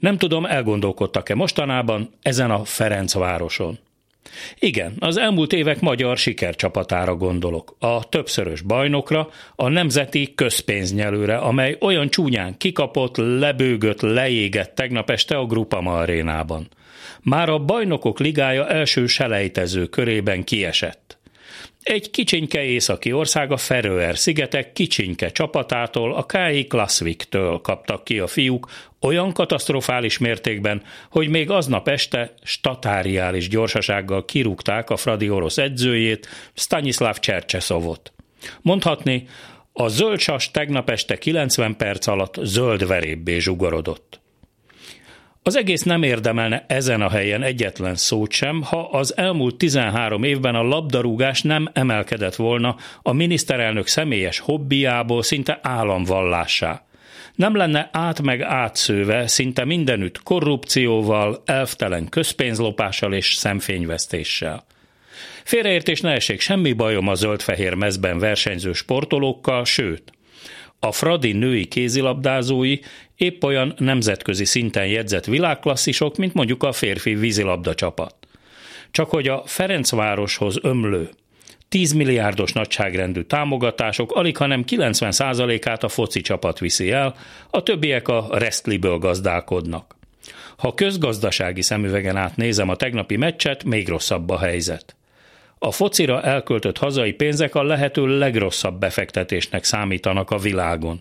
Nem tudom, elgondolkodtak-e mostanában ezen a Ferencvároson. Igen, az elmúlt évek magyar sikercsapatára gondolok. A többszörös bajnokra, a nemzeti közpénznyelőre, amely olyan csúnyán kikapott, lebőgött, leégett tegnap este a Grupama arénában. Már a bajnokok ligája első selejtező körében kiesett. Egy kicsinke északi ország a Feröer szigetek kicsinke csapatától, a K.I. Klassvik-től kaptak ki a fiúk olyan katasztrofális mértékben, hogy még aznap este statáriális gyorsasággal kirúgták a Fradi orosz edzőjét, Stanislav Csercseszovot. Mondhatni, a zöldsas tegnap este 90 perc alatt zöld verébbé zsugorodott. Az egész nem érdemelne ezen a helyen egyetlen szót sem, ha az elmúlt 13 évben a labdarúgás nem emelkedett volna a miniszterelnök személyes hobbiából szinte államvallássá. Nem lenne át meg átszőve szinte mindenütt korrupcióval, elvtelen közpénzlopással és szemfényvesztéssel. Félreértés ne essék, semmi bajom a zöld-fehér mezben versenyző sportolókkal, sőt, a Fradi női kézilabdázói épp olyan nemzetközi szinten jegyzett világklasszisok, mint mondjuk a férfi vízilabda csapat. Csak hogy a Ferencvároshoz ömlő 10 milliárdos nagyságrendű támogatások alig, hanem 90%-át a foci csapat viszi el, a többiek a Restliből gazdálkodnak. Ha közgazdasági szemüvegen át nézem a tegnapi meccset, még rosszabb a helyzet. A focira elköltött hazai pénzek a lehető legrosszabb befektetésnek számítanak a világon.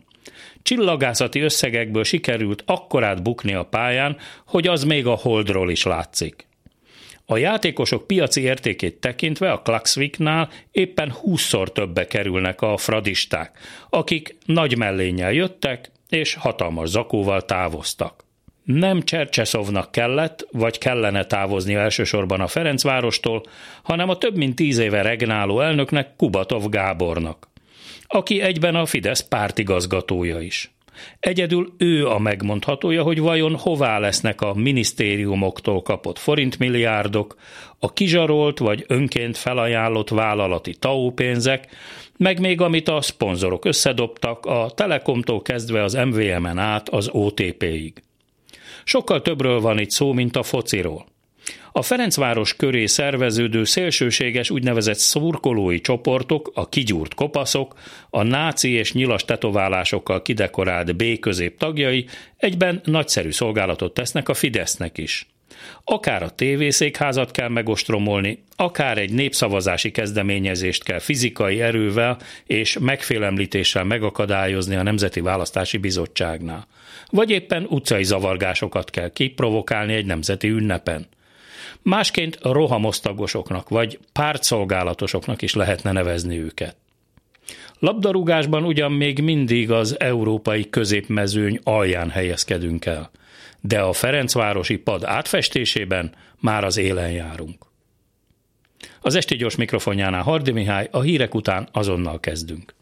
Csillagászati összegekből sikerült akkorát bukni a pályán, hogy az még a holdról is látszik. A játékosok piaci értékét tekintve a Klaxviknál éppen 20-szor többe kerülnek a fradisták, akik nagy mellénnyel jöttek és hatalmas zakóval távoztak nem Csercseszovnak kellett, vagy kellene távozni elsősorban a Ferencvárostól, hanem a több mint tíz éve regnáló elnöknek Kubatov Gábornak, aki egyben a Fidesz pártigazgatója is. Egyedül ő a megmondhatója, hogy vajon hová lesznek a minisztériumoktól kapott forintmilliárdok, a kizsarolt vagy önként felajánlott vállalati TAO pénzek, meg még amit a szponzorok összedobtak, a Telekomtól kezdve az MVM-en át az OTP-ig. Sokkal többről van itt szó, mint a fociról. A Ferencváros köré szerveződő szélsőséges úgynevezett szurkolói csoportok, a kigyúrt kopaszok, a náci és nyilas tetoválásokkal kidekorált B-közép tagjai egyben nagyszerű szolgálatot tesznek a Fidesznek is. Akár a tévészékházat kell megostromolni, akár egy népszavazási kezdeményezést kell fizikai erővel és megfélemlítéssel megakadályozni a Nemzeti Választási Bizottságnál. Vagy éppen utcai zavargásokat kell kiprovokálni egy nemzeti ünnepen. Másként rohamosztagosoknak vagy pártszolgálatosoknak is lehetne nevezni őket. Labdarúgásban ugyan még mindig az európai középmezőny alján helyezkedünk el de a Ferencvárosi pad átfestésében már az élen járunk. Az esti gyors mikrofonjánál Hardi Mihály, a hírek után azonnal kezdünk.